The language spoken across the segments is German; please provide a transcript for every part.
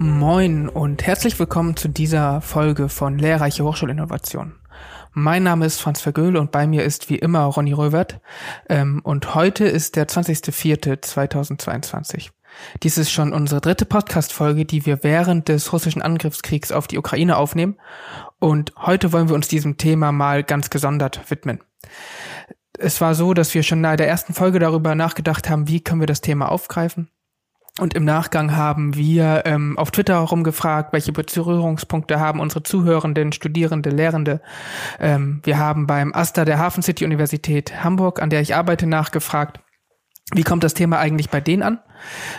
Moin und herzlich willkommen zu dieser Folge von Lehrreiche Hochschulinnovation. Mein Name ist Franz Vergöhl und bei mir ist wie immer Ronny Röwert. Ähm, und heute ist der 20.04.2022. Dies ist schon unsere dritte Podcast-Folge, die wir während des russischen Angriffskriegs auf die Ukraine aufnehmen. Und heute wollen wir uns diesem Thema mal ganz gesondert widmen. Es war so, dass wir schon nahe der ersten Folge darüber nachgedacht haben, wie können wir das Thema aufgreifen. Und im Nachgang haben wir ähm, auf Twitter herumgefragt, welche Berührungspunkte haben unsere Zuhörenden, Studierende, Lehrende. Ähm, wir haben beim AStA der Hafen City Universität Hamburg, an der ich arbeite, nachgefragt, wie kommt das Thema eigentlich bei denen an?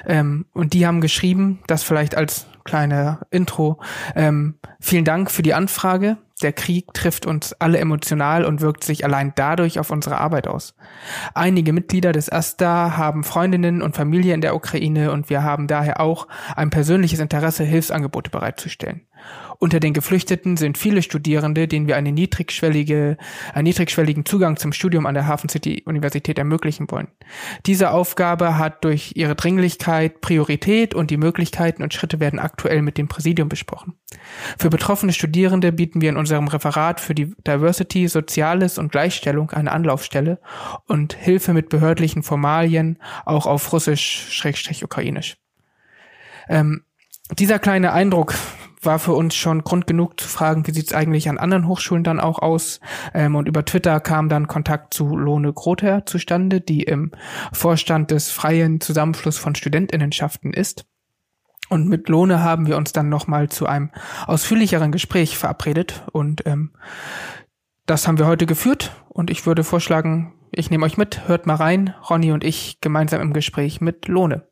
Ähm, und die haben geschrieben, das vielleicht als kleine Intro. Ähm, vielen Dank für die Anfrage. Der Krieg trifft uns alle emotional und wirkt sich allein dadurch auf unsere Arbeit aus. Einige Mitglieder des AStA haben Freundinnen und Familie in der Ukraine und wir haben daher auch ein persönliches Interesse, Hilfsangebote bereitzustellen. Unter den Geflüchteten sind viele Studierende, denen wir eine niedrigschwellige, einen niedrigschwelligen Zugang zum Studium an der Hafen City Universität ermöglichen wollen. Diese Aufgabe hat durch ihre Dringlichkeit Priorität und die Möglichkeiten und Schritte werden aktuell mit dem Präsidium besprochen. Für betroffene Studierende bieten wir in unserem Referat für die Diversity, Soziales und Gleichstellung eine Anlaufstelle und Hilfe mit behördlichen Formalien auch auf Russisch-Ukrainisch. Ähm, dieser kleine Eindruck war für uns schon Grund genug zu fragen, wie sieht's eigentlich an anderen Hochschulen dann auch aus. Ähm, und über Twitter kam dann Kontakt zu Lone Grother zustande, die im Vorstand des freien Zusammenschluss von Studentinnenschaften ist. Und mit Lohne haben wir uns dann nochmal zu einem ausführlicheren Gespräch verabredet. Und ähm, das haben wir heute geführt. Und ich würde vorschlagen, ich nehme euch mit, hört mal rein, Ronny und ich gemeinsam im Gespräch mit Lohne.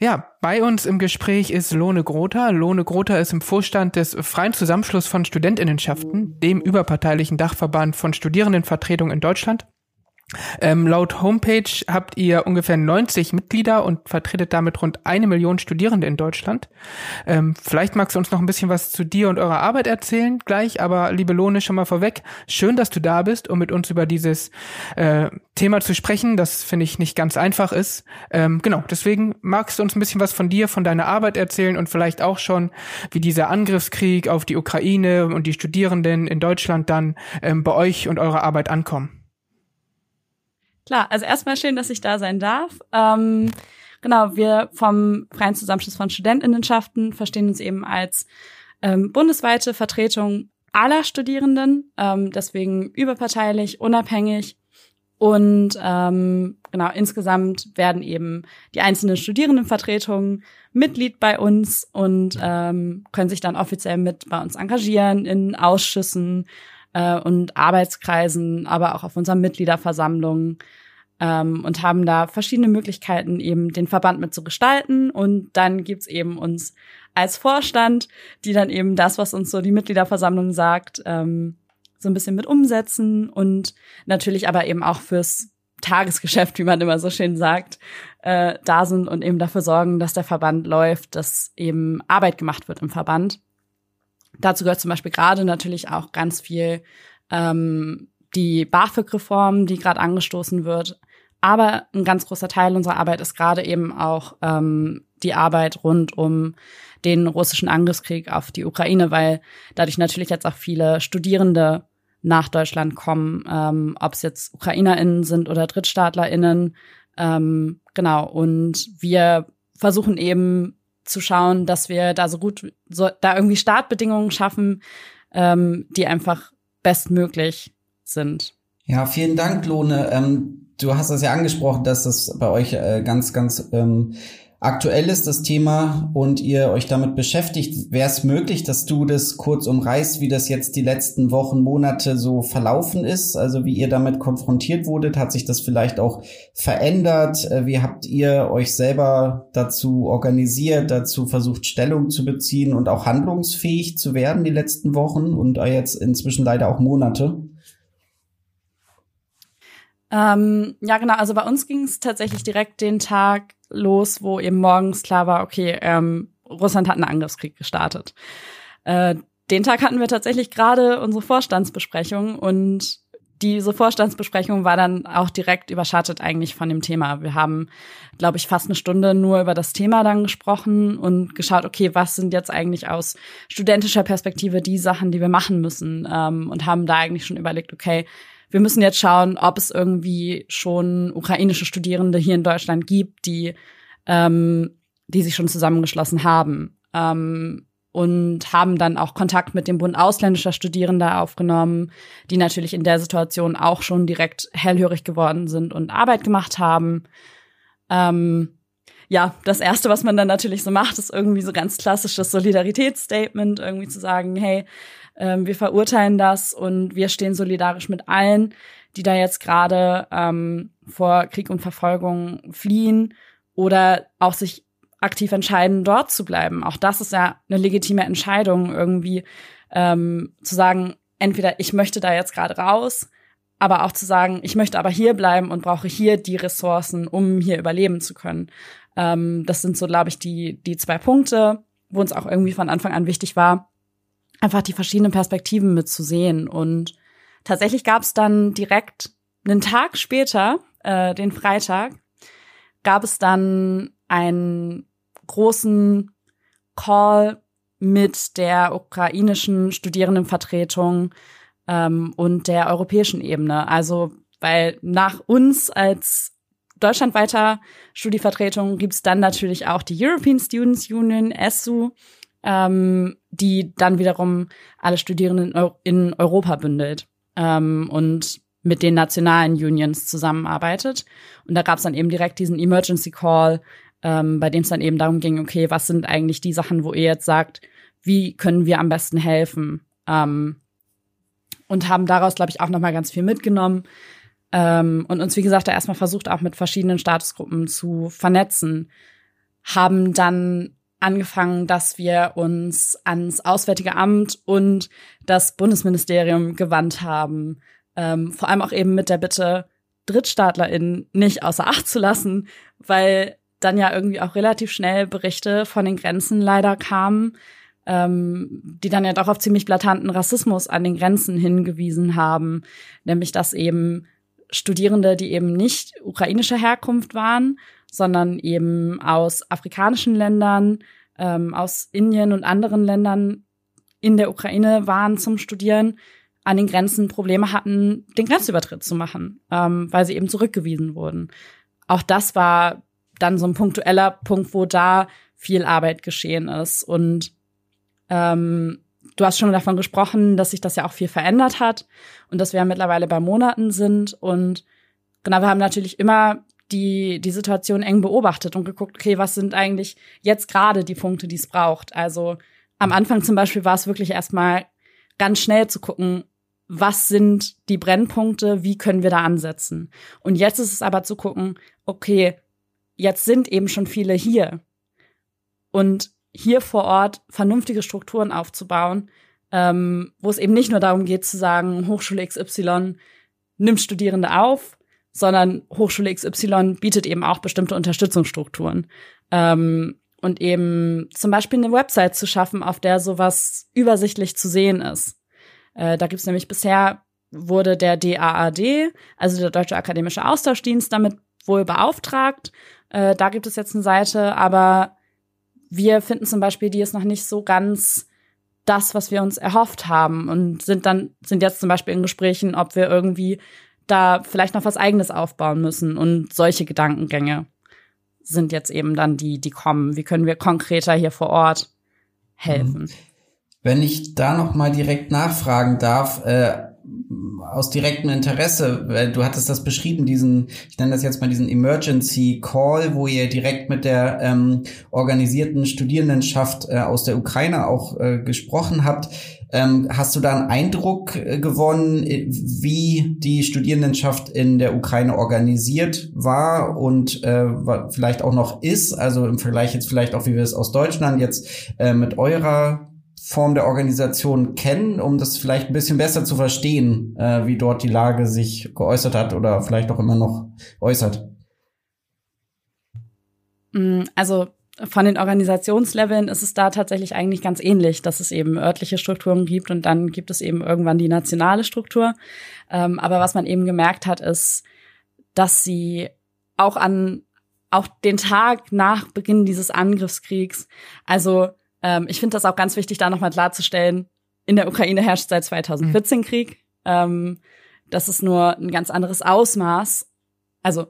Ja, bei uns im Gespräch ist Lohne Grother. Lohne Grother ist im Vorstand des Freien Zusammenschluss von Studentinnenschaften, dem überparteilichen Dachverband von Studierendenvertretungen in Deutschland. Ähm, laut Homepage habt ihr ungefähr 90 Mitglieder und vertretet damit rund eine Million Studierende in Deutschland. Ähm, vielleicht magst du uns noch ein bisschen was zu dir und eurer Arbeit erzählen gleich, aber liebe Lohne, schon mal vorweg, schön, dass du da bist, um mit uns über dieses äh, Thema zu sprechen, das finde ich nicht ganz einfach ist. Ähm, genau, deswegen magst du uns ein bisschen was von dir, von deiner Arbeit erzählen und vielleicht auch schon, wie dieser Angriffskrieg auf die Ukraine und die Studierenden in Deutschland dann ähm, bei euch und eurer Arbeit ankommen. Klar, also erstmal schön, dass ich da sein darf. Ähm, genau, wir vom Freien Zusammenschluss von Studentinnenschaften verstehen uns eben als ähm, bundesweite Vertretung aller Studierenden, ähm, deswegen überparteilich, unabhängig. Und ähm, genau, insgesamt werden eben die einzelnen Studierendenvertretungen Mitglied bei uns und ähm, können sich dann offiziell mit bei uns engagieren in Ausschüssen, äh, und Arbeitskreisen, aber auch auf unseren Mitgliederversammlungen ähm, und haben da verschiedene Möglichkeiten, eben den Verband mit zu gestalten. Und dann gibt's eben uns als Vorstand, die dann eben das, was uns so die Mitgliederversammlung sagt, ähm, so ein bisschen mit umsetzen und natürlich aber eben auch fürs Tagesgeschäft, wie man immer so schön sagt, äh, da sind und eben dafür sorgen, dass der Verband läuft, dass eben Arbeit gemacht wird im Verband. Dazu gehört zum Beispiel gerade natürlich auch ganz viel ähm, die BAföG-Reform, die gerade angestoßen wird. Aber ein ganz großer Teil unserer Arbeit ist gerade eben auch ähm, die Arbeit rund um den russischen Angriffskrieg auf die Ukraine, weil dadurch natürlich jetzt auch viele Studierende nach Deutschland kommen, ähm, ob es jetzt UkrainerInnen sind oder DrittstaatlerInnen. Ähm, genau. Und wir versuchen eben zu schauen, dass wir da so gut, so, da irgendwie Startbedingungen schaffen, ähm, die einfach bestmöglich sind. Ja, vielen Dank, Lone. Ähm, du hast es ja angesprochen, dass das bei euch äh, ganz, ganz ähm, aktuell ist das Thema und ihr euch damit beschäftigt, wäre es möglich, dass du das kurz umreißt, wie das jetzt die letzten Wochen, Monate so verlaufen ist, also wie ihr damit konfrontiert wurdet, hat sich das vielleicht auch verändert, äh, wie habt ihr euch selber dazu organisiert, dazu versucht Stellung zu beziehen und auch handlungsfähig zu werden die letzten Wochen und jetzt inzwischen leider auch Monate? Ähm, ja, genau. Also bei uns ging es tatsächlich direkt den Tag los, wo eben morgens klar war, okay, ähm, Russland hat einen Angriffskrieg gestartet. Äh, den Tag hatten wir tatsächlich gerade unsere Vorstandsbesprechung und diese Vorstandsbesprechung war dann auch direkt überschattet eigentlich von dem Thema. Wir haben, glaube ich, fast eine Stunde nur über das Thema dann gesprochen und geschaut, okay, was sind jetzt eigentlich aus studentischer Perspektive die Sachen, die wir machen müssen ähm, und haben da eigentlich schon überlegt, okay, wir müssen jetzt schauen, ob es irgendwie schon ukrainische Studierende hier in Deutschland gibt, die, ähm, die sich schon zusammengeschlossen haben. Ähm, und haben dann auch Kontakt mit dem Bund ausländischer Studierender aufgenommen, die natürlich in der Situation auch schon direkt hellhörig geworden sind und Arbeit gemacht haben. Ähm, ja, das erste, was man dann natürlich so macht, ist irgendwie so ganz klassisches Solidaritätsstatement, irgendwie zu sagen, hey, ähm, wir verurteilen das und wir stehen solidarisch mit allen, die da jetzt gerade ähm, vor Krieg und Verfolgung fliehen oder auch sich aktiv entscheiden, dort zu bleiben. Auch das ist ja eine legitime Entscheidung, irgendwie ähm, zu sagen, entweder ich möchte da jetzt gerade raus, aber auch zu sagen, ich möchte aber hier bleiben und brauche hier die Ressourcen, um hier überleben zu können. Ähm, das sind so, glaube ich, die, die zwei Punkte, wo uns auch irgendwie von Anfang an wichtig war, einfach die verschiedenen Perspektiven mitzusehen. Und tatsächlich gab es dann direkt einen Tag später, äh, den Freitag, gab es dann einen großen Call mit der ukrainischen Studierendenvertretung ähm, und der europäischen Ebene. Also, weil nach uns als deutschlandweiter Studievertretung gibt's dann natürlich auch die European Students Union, ESU, ähm, die dann wiederum alle Studierenden in Europa bündelt ähm, und mit den nationalen Unions zusammenarbeitet. Und da gab's dann eben direkt diesen Emergency Call, ähm, bei dem es dann eben darum ging, okay, was sind eigentlich die Sachen, wo ihr jetzt sagt, wie können wir am besten helfen? Ähm, und haben daraus, glaube ich, auch noch mal ganz viel mitgenommen. Ähm, und uns, wie gesagt, da erstmal versucht, auch mit verschiedenen Statusgruppen zu vernetzen. Haben dann angefangen, dass wir uns ans Auswärtige Amt und das Bundesministerium gewandt haben. Ähm, vor allem auch eben mit der Bitte, DrittstaatlerInnen nicht außer Acht zu lassen, weil dann ja irgendwie auch relativ schnell Berichte von den Grenzen leider kamen, ähm, die dann ja doch auf ziemlich blatanten Rassismus an den Grenzen hingewiesen haben, nämlich dass eben Studierende, die eben nicht ukrainischer Herkunft waren, sondern eben aus afrikanischen Ländern, ähm, aus Indien und anderen Ländern in der Ukraine waren zum Studieren, an den Grenzen Probleme hatten, den Grenzübertritt zu machen, ähm, weil sie eben zurückgewiesen wurden. Auch das war dann so ein punktueller Punkt, wo da viel Arbeit geschehen ist. Und ähm, du hast schon davon gesprochen, dass sich das ja auch viel verändert hat und dass wir ja mittlerweile bei Monaten sind. Und genau, wir haben natürlich immer die, die Situation eng beobachtet und geguckt, okay, was sind eigentlich jetzt gerade die Punkte, die es braucht. Also am Anfang zum Beispiel war es wirklich erstmal ganz schnell zu gucken, was sind die Brennpunkte, wie können wir da ansetzen. Und jetzt ist es aber zu gucken, okay, jetzt sind eben schon viele hier. Und hier vor Ort vernünftige Strukturen aufzubauen, ähm, wo es eben nicht nur darum geht zu sagen, Hochschule XY nimmt Studierende auf, sondern Hochschule XY bietet eben auch bestimmte Unterstützungsstrukturen. Ähm, und eben zum Beispiel eine Website zu schaffen, auf der sowas übersichtlich zu sehen ist. Äh, da gibt's nämlich bisher wurde der DAAD, also der Deutsche Akademische Austauschdienst, damit wohl beauftragt. Äh, da gibt es jetzt eine Seite, aber wir finden zum Beispiel, die ist noch nicht so ganz das, was wir uns erhofft haben und sind dann, sind jetzt zum Beispiel in Gesprächen, ob wir irgendwie da vielleicht noch was eigenes aufbauen müssen und solche Gedankengänge sind jetzt eben dann die, die kommen. Wie können wir konkreter hier vor Ort helfen? Mhm. Wenn ich da noch mal direkt nachfragen darf, äh, aus direktem Interesse, weil du hattest das beschrieben, diesen, ich nenne das jetzt mal diesen Emergency Call, wo ihr direkt mit der ähm, organisierten Studierendenschaft äh, aus der Ukraine auch äh, gesprochen habt. Ähm, hast du da einen Eindruck äh, gewonnen, äh, wie die Studierendenschaft in der Ukraine organisiert war und äh, vielleicht auch noch ist? Also im Vergleich jetzt vielleicht auch, wie wir es aus Deutschland jetzt äh, mit eurer Form der Organisation kennen, um das vielleicht ein bisschen besser zu verstehen, äh, wie dort die Lage sich geäußert hat oder vielleicht auch immer noch äußert? Mm, also von den Organisationsleveln ist es da tatsächlich eigentlich ganz ähnlich, dass es eben örtliche Strukturen gibt und dann gibt es eben irgendwann die nationale Struktur. Ähm, aber was man eben gemerkt hat, ist, dass sie auch an auch den Tag nach Beginn dieses Angriffskriegs, also ähm, ich finde das auch ganz wichtig, da nochmal klarzustellen, in der Ukraine herrscht seit 2014 mhm. Krieg. Ähm, das ist nur ein ganz anderes Ausmaß. Also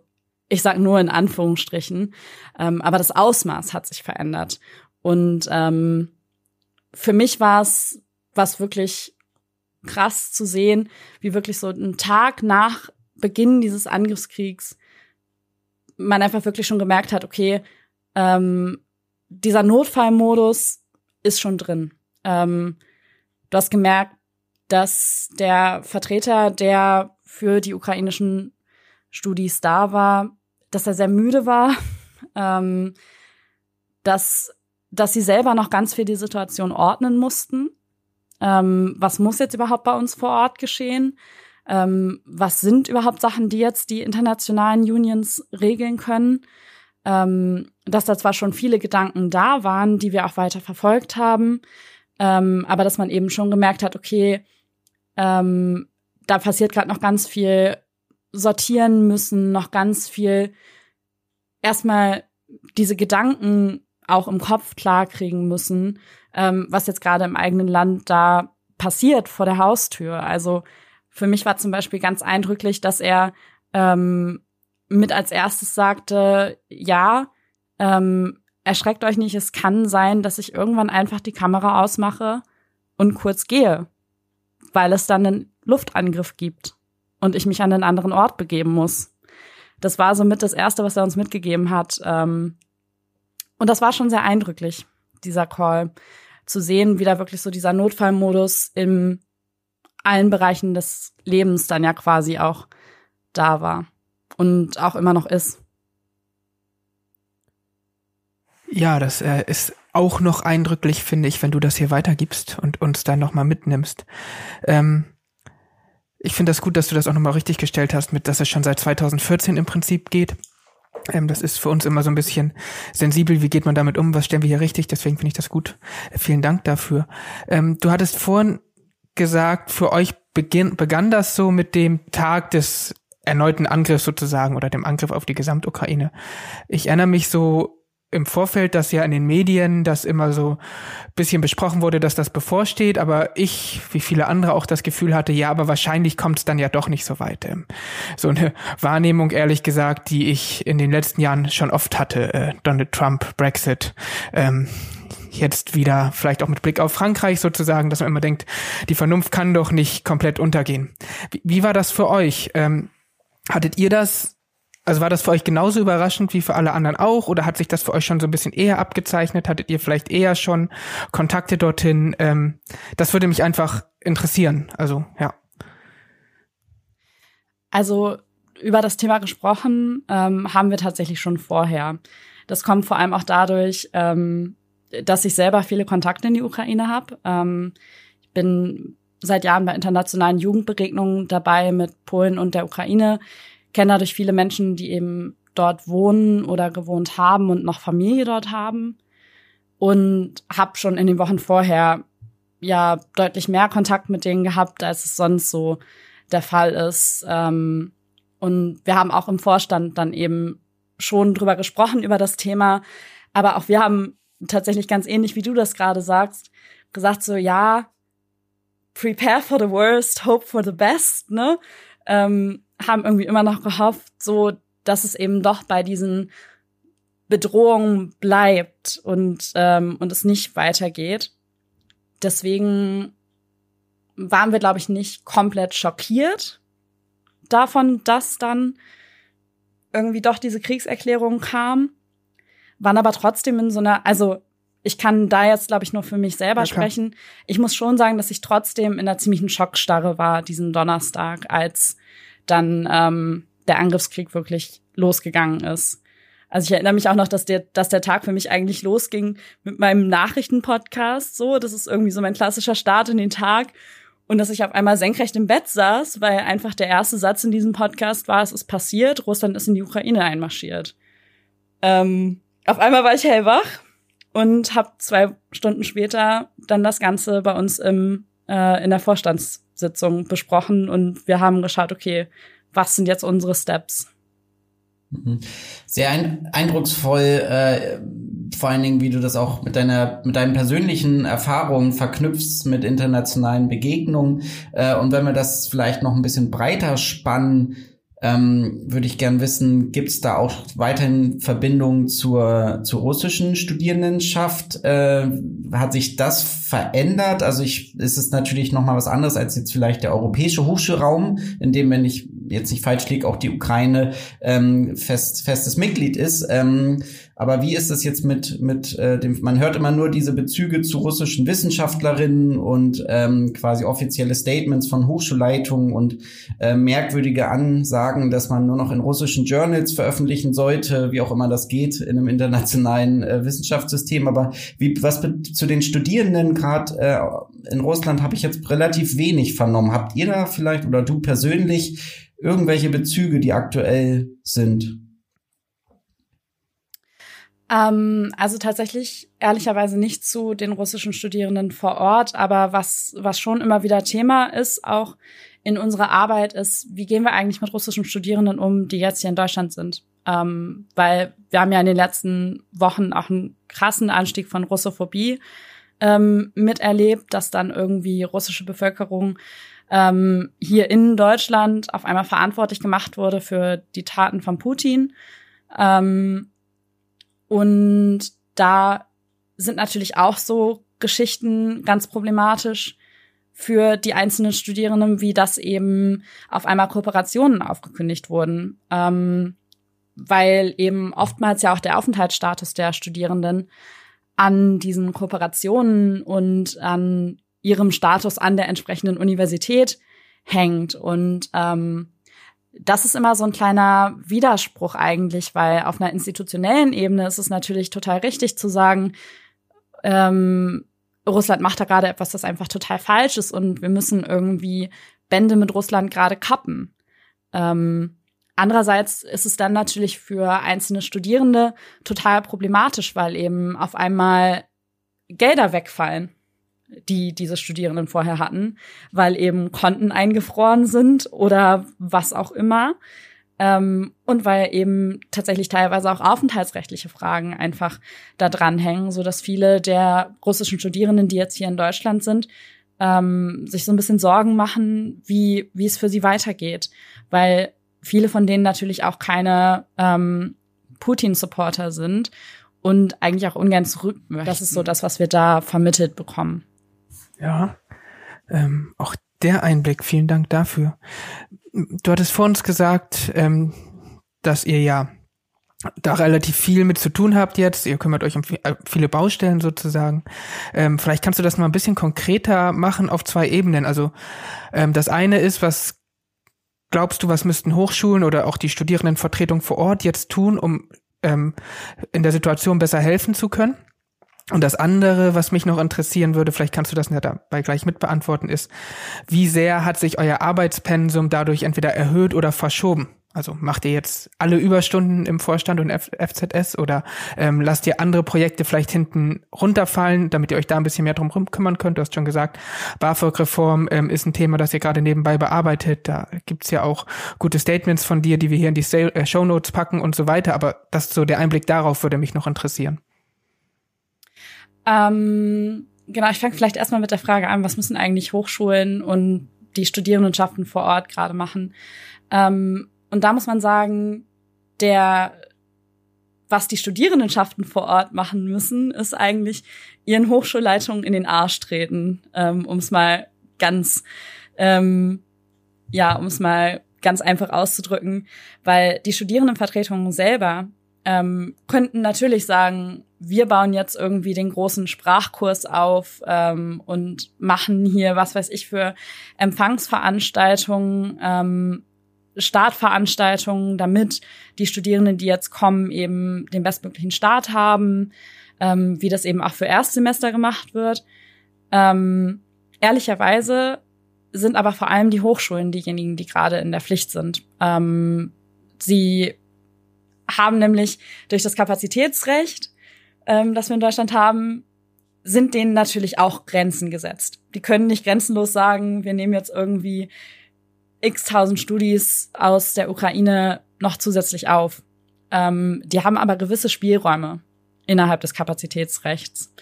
ich sage nur in Anführungsstrichen, ähm, aber das Ausmaß hat sich verändert. Und ähm, für mich war es was wirklich krass zu sehen, wie wirklich so ein Tag nach Beginn dieses Angriffskriegs man einfach wirklich schon gemerkt hat, okay, ähm, dieser Notfallmodus ist schon drin. Ähm, du hast gemerkt, dass der Vertreter, der für die ukrainischen Studis da war, dass er sehr müde war, ähm, dass, dass sie selber noch ganz viel die Situation ordnen mussten. Ähm, was muss jetzt überhaupt bei uns vor Ort geschehen? Ähm, was sind überhaupt Sachen, die jetzt die internationalen Unions regeln können? Ähm, dass da zwar schon viele Gedanken da waren, die wir auch weiter verfolgt haben, ähm, aber dass man eben schon gemerkt hat, okay, ähm, da passiert gerade noch ganz viel sortieren müssen, noch ganz viel erstmal diese Gedanken auch im Kopf klarkriegen müssen, ähm, was jetzt gerade im eigenen Land da passiert vor der Haustür. Also für mich war zum Beispiel ganz eindrücklich, dass er ähm, mit als erstes sagte, ja, ähm, erschreckt euch nicht, es kann sein, dass ich irgendwann einfach die Kamera ausmache und kurz gehe, weil es dann einen Luftangriff gibt und ich mich an einen anderen Ort begeben muss. Das war somit das Erste, was er uns mitgegeben hat. Ähm, und das war schon sehr eindrücklich, dieser Call, zu sehen, wie da wirklich so dieser Notfallmodus in allen Bereichen des Lebens dann ja quasi auch da war und auch immer noch ist. Ja, das äh, ist auch noch eindrücklich, finde ich, wenn du das hier weitergibst und uns dann nochmal mitnimmst. Ähm, ich finde das gut, dass du das auch nochmal richtig gestellt hast, mit dass es schon seit 2014 im Prinzip geht. Ähm, das ist für uns immer so ein bisschen sensibel. Wie geht man damit um? Was stellen wir hier richtig? Deswegen finde ich das gut. Äh, vielen Dank dafür. Ähm, du hattest vorhin gesagt, für euch beginn, begann das so mit dem Tag des erneuten Angriffs sozusagen oder dem Angriff auf die Gesamtukraine. Ich erinnere mich so im Vorfeld, dass ja in den Medien das immer so bisschen besprochen wurde, dass das bevorsteht, aber ich, wie viele andere, auch das Gefühl hatte, ja, aber wahrscheinlich kommt es dann ja doch nicht so weit. Ähm, so eine Wahrnehmung, ehrlich gesagt, die ich in den letzten Jahren schon oft hatte. Äh, Donald Trump, Brexit, ähm, jetzt wieder vielleicht auch mit Blick auf Frankreich sozusagen, dass man immer denkt, die Vernunft kann doch nicht komplett untergehen. Wie, wie war das für euch? Ähm, hattet ihr das also war das für euch genauso überraschend wie für alle anderen auch oder hat sich das für euch schon so ein bisschen eher abgezeichnet? Hattet ihr vielleicht eher schon Kontakte dorthin? Ähm, das würde mich einfach interessieren. Also ja. Also über das Thema gesprochen ähm, haben wir tatsächlich schon vorher. Das kommt vor allem auch dadurch, ähm, dass ich selber viele Kontakte in die Ukraine habe. Ähm, ich bin seit Jahren bei internationalen Jugendbegegnungen dabei mit Polen und der Ukraine kenne dadurch viele Menschen, die eben dort wohnen oder gewohnt haben und noch Familie dort haben. Und habe schon in den Wochen vorher ja deutlich mehr Kontakt mit denen gehabt, als es sonst so der Fall ist. Ähm, und wir haben auch im Vorstand dann eben schon drüber gesprochen, über das Thema. Aber auch wir haben tatsächlich ganz ähnlich, wie du das gerade sagst, gesagt so, ja, prepare for the worst, hope for the best, ne? Ähm, haben irgendwie immer noch gehofft, so, dass es eben doch bei diesen Bedrohungen bleibt und, ähm, und es nicht weitergeht. Deswegen waren wir, glaube ich, nicht komplett schockiert davon, dass dann irgendwie doch diese Kriegserklärung kam, waren aber trotzdem in so einer, also ich kann da jetzt, glaube ich, nur für mich selber ja, sprechen. Ich muss schon sagen, dass ich trotzdem in einer ziemlichen Schockstarre war diesen Donnerstag, als dann ähm, der Angriffskrieg wirklich losgegangen ist. Also ich erinnere mich auch noch, dass der, dass der Tag für mich eigentlich losging mit meinem Nachrichtenpodcast. So, das ist irgendwie so mein klassischer Start in den Tag. Und dass ich auf einmal senkrecht im Bett saß, weil einfach der erste Satz in diesem Podcast war, es ist passiert, Russland ist in die Ukraine einmarschiert. Ähm, auf einmal war ich hellwach und habe zwei Stunden später dann das Ganze bei uns im, äh, in der Vorstandssitzung besprochen und wir haben geschaut, okay, was sind jetzt unsere Steps? Mhm. Sehr ein, eindrucksvoll, äh, vor allen Dingen, wie du das auch mit deiner, mit deinen persönlichen Erfahrungen verknüpfst mit internationalen Begegnungen. Äh, und wenn wir das vielleicht noch ein bisschen breiter spannen, ähm, würde ich gern wissen, gibt es da auch weiterhin Verbindungen zur, zur russischen Studierendenschaft? Äh, hat sich das verändert? Also ich, ist es natürlich noch mal was anderes als jetzt vielleicht der europäische Hochschulraum, in dem, wenn ich jetzt nicht falsch liege, auch die Ukraine ähm, fest, festes Mitglied ist. Ähm, aber wie ist das jetzt mit, mit äh, dem, man hört immer nur diese Bezüge zu russischen Wissenschaftlerinnen und ähm, quasi offizielle Statements von Hochschulleitungen und äh, merkwürdige Ansagen, dass man nur noch in russischen Journals veröffentlichen sollte, wie auch immer das geht in einem internationalen äh, Wissenschaftssystem. Aber wie, was zu den Studierenden gerade äh, in Russland habe ich jetzt relativ wenig vernommen. Habt ihr da vielleicht oder du persönlich irgendwelche Bezüge, die aktuell sind? Ähm, also tatsächlich ehrlicherweise nicht zu den russischen Studierenden vor Ort, aber was, was schon immer wieder Thema ist, auch in unserer Arbeit, ist, wie gehen wir eigentlich mit russischen Studierenden um, die jetzt hier in Deutschland sind? Ähm, weil wir haben ja in den letzten Wochen auch einen krassen Anstieg von Russophobie ähm, miterlebt, dass dann irgendwie russische Bevölkerung ähm, hier in Deutschland auf einmal verantwortlich gemacht wurde für die Taten von Putin. Ähm, und da sind natürlich auch so Geschichten ganz problematisch für die einzelnen Studierenden, wie das eben auf einmal Kooperationen aufgekündigt wurden. Ähm, weil eben oftmals ja auch der Aufenthaltsstatus der Studierenden an diesen Kooperationen und an ihrem Status an der entsprechenden Universität hängt. Und ähm, das ist immer so ein kleiner Widerspruch eigentlich, weil auf einer institutionellen Ebene ist es natürlich total richtig zu sagen, ähm, Russland macht da gerade etwas, das einfach total falsch ist und wir müssen irgendwie Bände mit Russland gerade kappen. Ähm, andererseits ist es dann natürlich für einzelne Studierende total problematisch, weil eben auf einmal Gelder wegfallen die diese Studierenden vorher hatten, weil eben Konten eingefroren sind oder was auch immer. Ähm, und weil eben tatsächlich teilweise auch aufenthaltsrechtliche Fragen einfach da dranhängen, so dass viele der russischen Studierenden, die jetzt hier in Deutschland sind, ähm, sich so ein bisschen Sorgen machen, wie, wie es für sie weitergeht. Weil viele von denen natürlich auch keine ähm, Putin-Supporter sind und eigentlich auch ungern zurück möchten. Das ist so das, was wir da vermittelt bekommen. Ja, ähm, auch der Einblick, vielen Dank dafür. Du hattest vor uns gesagt, ähm, dass ihr ja da relativ viel mit zu tun habt jetzt. Ihr kümmert euch um äh, viele Baustellen sozusagen. Ähm, vielleicht kannst du das mal ein bisschen konkreter machen auf zwei Ebenen. Also ähm, das eine ist, was glaubst du, was müssten Hochschulen oder auch die Studierendenvertretung vor Ort jetzt tun, um ähm, in der Situation besser helfen zu können? Und das andere, was mich noch interessieren würde, vielleicht kannst du das ja dabei gleich mit beantworten, ist, wie sehr hat sich euer Arbeitspensum dadurch entweder erhöht oder verschoben? Also macht ihr jetzt alle Überstunden im Vorstand und F FZS oder ähm, lasst ihr andere Projekte vielleicht hinten runterfallen, damit ihr euch da ein bisschen mehr drum kümmern könnt? Du hast schon gesagt, BAföG-Reform ähm, ist ein Thema, das ihr gerade nebenbei bearbeitet. Da gibt's ja auch gute Statements von dir, die wir hier in die äh, Show Notes packen und so weiter. Aber das so der Einblick darauf würde mich noch interessieren. Ähm, genau, ich fange vielleicht erstmal mit der Frage an, was müssen eigentlich Hochschulen und die Studierendenschaften vor Ort gerade machen? Ähm, und da muss man sagen, der, was die Studierendenschaften vor Ort machen müssen, ist eigentlich ihren Hochschulleitungen in den Arsch treten, ähm, um es mal ganz, ähm, ja, um es mal ganz einfach auszudrücken, weil die Studierendenvertretungen selber ähm, könnten natürlich sagen, wir bauen jetzt irgendwie den großen Sprachkurs auf ähm, und machen hier, was weiß ich, für Empfangsveranstaltungen, ähm, Startveranstaltungen, damit die Studierenden, die jetzt kommen, eben den bestmöglichen Start haben, ähm, wie das eben auch für Erstsemester gemacht wird. Ähm, ehrlicherweise sind aber vor allem die Hochschulen diejenigen, die gerade in der Pflicht sind. Ähm, sie haben nämlich durch das Kapazitätsrecht, ähm, das wir in Deutschland haben, sind denen natürlich auch Grenzen gesetzt. Die können nicht grenzenlos sagen, wir nehmen jetzt irgendwie x tausend Studis aus der Ukraine noch zusätzlich auf. Ähm, die haben aber gewisse Spielräume innerhalb des Kapazitätsrechts.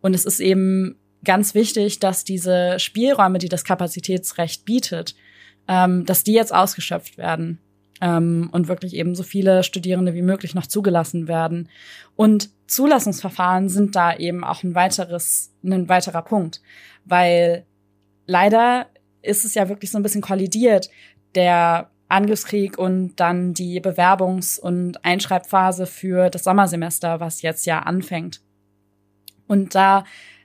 Und es ist eben ganz wichtig, dass diese Spielräume, die das Kapazitätsrecht bietet, ähm, dass die jetzt ausgeschöpft werden ähm, und wirklich eben so viele Studierende wie möglich noch zugelassen werden. Und Zulassungsverfahren sind da eben auch ein weiteres, ein weiterer Punkt, weil leider ist es ja wirklich so ein bisschen kollidiert, der Angriffskrieg und dann die Bewerbungs- und Einschreibphase für das Sommersemester, was jetzt ja anfängt. Und da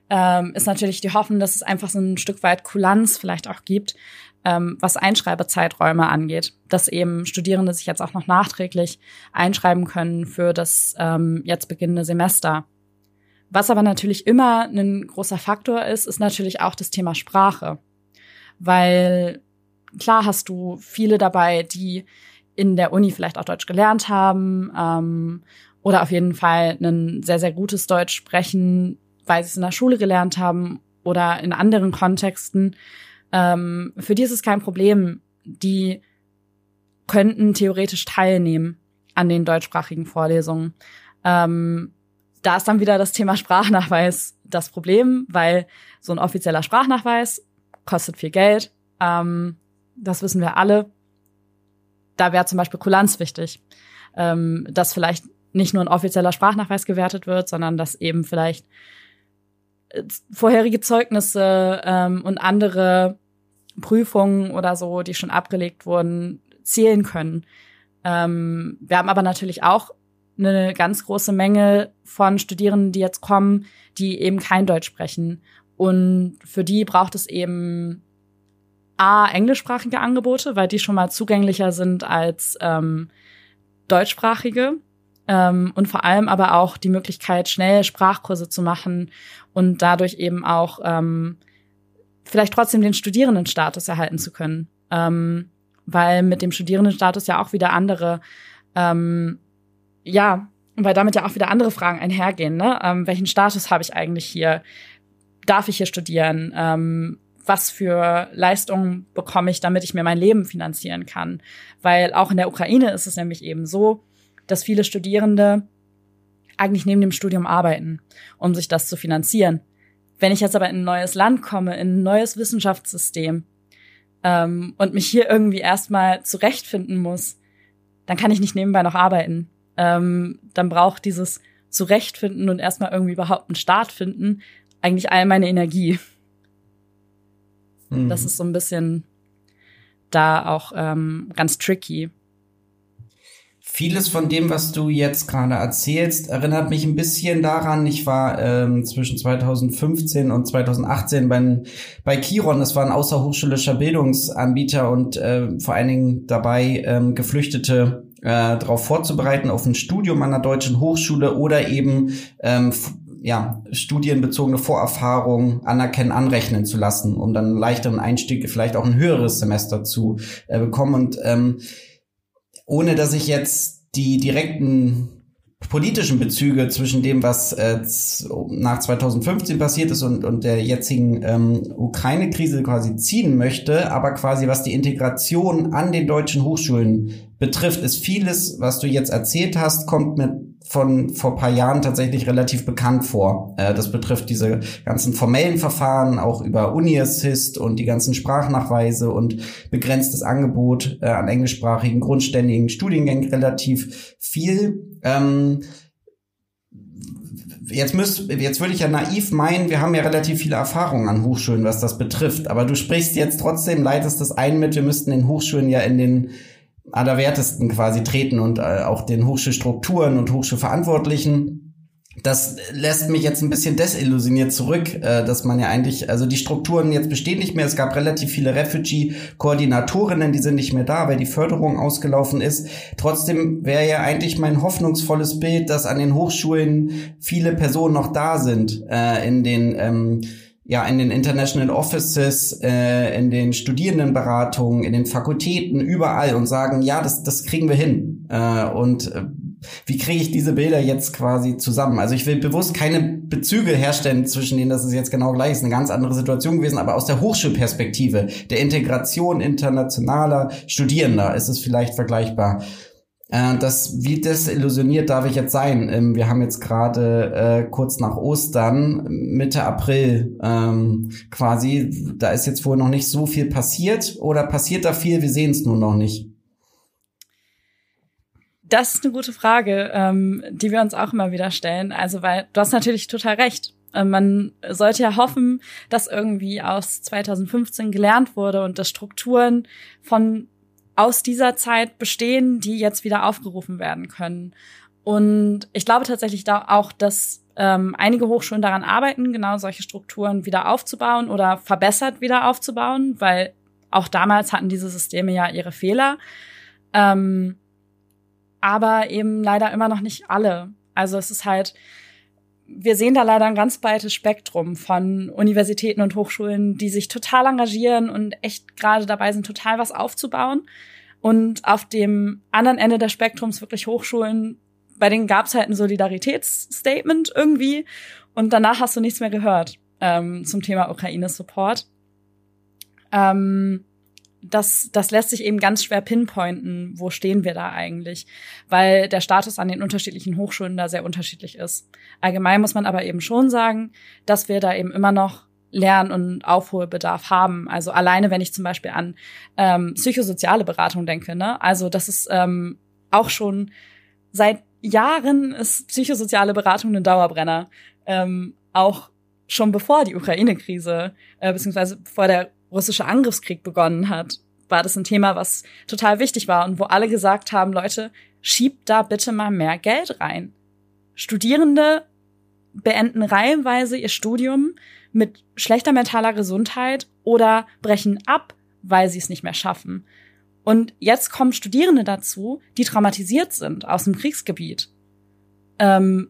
ähm, ist natürlich die Hoffnung, dass es einfach so ein Stück weit Kulanz vielleicht auch gibt, ähm, was Einschreibezeiträume angeht, dass eben Studierende sich jetzt auch noch nachträglich einschreiben können für das ähm, jetzt beginnende Semester. Was aber natürlich immer ein großer Faktor ist, ist natürlich auch das Thema Sprache. Weil klar hast du viele dabei, die in der Uni vielleicht auch Deutsch gelernt haben ähm, oder auf jeden Fall ein sehr, sehr gutes Deutsch sprechen, weil sie es in der Schule gelernt haben oder in anderen Kontexten. Ähm, für die ist es kein Problem. Die könnten theoretisch teilnehmen an den deutschsprachigen Vorlesungen. Ähm, da ist dann wieder das Thema Sprachnachweis das Problem, weil so ein offizieller Sprachnachweis kostet viel Geld. Ähm, das wissen wir alle. Da wäre zum Beispiel Kulanz wichtig, ähm, dass vielleicht nicht nur ein offizieller Sprachnachweis gewertet wird, sondern dass eben vielleicht vorherige Zeugnisse ähm, und andere Prüfungen oder so, die schon abgelegt wurden, zählen können. Ähm, wir haben aber natürlich auch eine ganz große Menge von Studierenden, die jetzt kommen, die eben kein Deutsch sprechen. Und für die braucht es eben A, englischsprachige Angebote, weil die schon mal zugänglicher sind als ähm, deutschsprachige. Ähm, und vor allem aber auch die Möglichkeit, schnell Sprachkurse zu machen und dadurch eben auch ähm, vielleicht trotzdem den Studierendenstatus erhalten zu können. Ähm, weil mit dem Studierendenstatus ja auch wieder andere, ähm, ja, weil damit ja auch wieder andere Fragen einhergehen. Ne? Ähm, welchen Status habe ich eigentlich hier? Darf ich hier studieren? Ähm, was für Leistungen bekomme ich, damit ich mir mein Leben finanzieren kann? Weil auch in der Ukraine ist es nämlich eben so, dass viele Studierende eigentlich neben dem Studium arbeiten, um sich das zu finanzieren. Wenn ich jetzt aber in ein neues Land komme, in ein neues Wissenschaftssystem ähm, und mich hier irgendwie erstmal zurechtfinden muss, dann kann ich nicht nebenbei noch arbeiten. Ähm, dann braucht dieses Zurechtfinden und erstmal irgendwie überhaupt einen Start finden eigentlich all meine Energie. Mhm. Das ist so ein bisschen da auch ähm, ganz tricky. Vieles von dem, was du jetzt gerade erzählst, erinnert mich ein bisschen daran. Ich war ähm, zwischen 2015 und 2018 bei, bei Kiron. Das war ein außerhochschulischer Bildungsanbieter und äh, vor allen Dingen dabei, ähm, Geflüchtete äh, darauf vorzubereiten auf ein Studium an der deutschen Hochschule oder eben ähm, ja, studienbezogene Vorerfahrung anerkennen, anrechnen zu lassen, um dann einen leichteren Einstieg, vielleicht auch ein höheres Semester zu äh, bekommen. Und ähm, ohne dass ich jetzt die direkten politischen Bezüge zwischen dem, was äh, nach 2015 passiert ist und, und der jetzigen ähm, Ukraine-Krise quasi ziehen möchte, aber quasi was die Integration an den deutschen Hochschulen betrifft, ist vieles, was du jetzt erzählt hast, kommt mir von vor paar Jahren tatsächlich relativ bekannt vor. Äh, das betrifft diese ganzen formellen Verfahren, auch über Uni-Assist und die ganzen Sprachnachweise und begrenztes Angebot äh, an englischsprachigen grundständigen Studiengängen relativ viel. Ähm, jetzt müsst, jetzt würde ich ja naiv meinen, wir haben ja relativ viele Erfahrungen an Hochschulen, was das betrifft. Aber du sprichst jetzt trotzdem, leitest das ein mit, wir müssten den Hochschulen ja in den Allerwertesten quasi treten und äh, auch den Hochschulstrukturen und Hochschulverantwortlichen. Das lässt mich jetzt ein bisschen desillusioniert zurück, äh, dass man ja eigentlich, also die Strukturen jetzt bestehen nicht mehr. Es gab relativ viele Refugee-Koordinatorinnen, die sind nicht mehr da, weil die Förderung ausgelaufen ist. Trotzdem wäre ja eigentlich mein hoffnungsvolles Bild, dass an den Hochschulen viele Personen noch da sind, äh, in den ähm, ja in den International Offices, äh, in den Studierendenberatungen, in den Fakultäten, überall und sagen, ja, das, das kriegen wir hin. Äh, und äh, wie kriege ich diese Bilder jetzt quasi zusammen? Also ich will bewusst keine Bezüge herstellen zwischen denen, das ist jetzt genau gleich, ist eine ganz andere Situation gewesen, aber aus der Hochschulperspektive, der Integration internationaler Studierender ist es vielleicht vergleichbar. Äh, das, wie desillusioniert darf ich jetzt sein? Ähm, wir haben jetzt gerade äh, kurz nach Ostern, Mitte April ähm, quasi, da ist jetzt wohl noch nicht so viel passiert oder passiert da viel? Wir sehen es nur noch nicht. Das ist eine gute Frage, ähm, die wir uns auch immer wieder stellen. Also, weil du hast natürlich total recht. Äh, man sollte ja hoffen, dass irgendwie aus 2015 gelernt wurde und dass Strukturen von aus dieser Zeit bestehen, die jetzt wieder aufgerufen werden können. Und ich glaube tatsächlich da auch, dass ähm, einige Hochschulen daran arbeiten, genau solche Strukturen wieder aufzubauen oder verbessert wieder aufzubauen, weil auch damals hatten diese Systeme ja ihre Fehler. Ähm, aber eben leider immer noch nicht alle. Also es ist halt, wir sehen da leider ein ganz breites Spektrum von Universitäten und Hochschulen, die sich total engagieren und echt gerade dabei sind, total was aufzubauen. Und auf dem anderen Ende des Spektrums wirklich Hochschulen, bei denen gab es halt ein Solidaritätsstatement irgendwie. Und danach hast du nichts mehr gehört ähm, zum Thema Ukraine-Support. Ähm, das, das lässt sich eben ganz schwer pinpointen, wo stehen wir da eigentlich, weil der Status an den unterschiedlichen Hochschulen da sehr unterschiedlich ist. Allgemein muss man aber eben schon sagen, dass wir da eben immer noch Lern- und Aufholbedarf haben. Also alleine, wenn ich zum Beispiel an ähm, psychosoziale Beratung denke, ne? Also das ist ähm, auch schon seit Jahren ist psychosoziale Beratung ein Dauerbrenner. Ähm, auch schon bevor die Ukraine-Krise, äh, beziehungsweise bevor der russische Angriffskrieg begonnen hat, war das ein Thema, was total wichtig war und wo alle gesagt haben, Leute, schiebt da bitte mal mehr Geld rein. Studierende beenden reihenweise ihr Studium mit schlechter mentaler Gesundheit oder brechen ab, weil sie es nicht mehr schaffen. Und jetzt kommen Studierende dazu, die traumatisiert sind aus dem Kriegsgebiet. Ähm,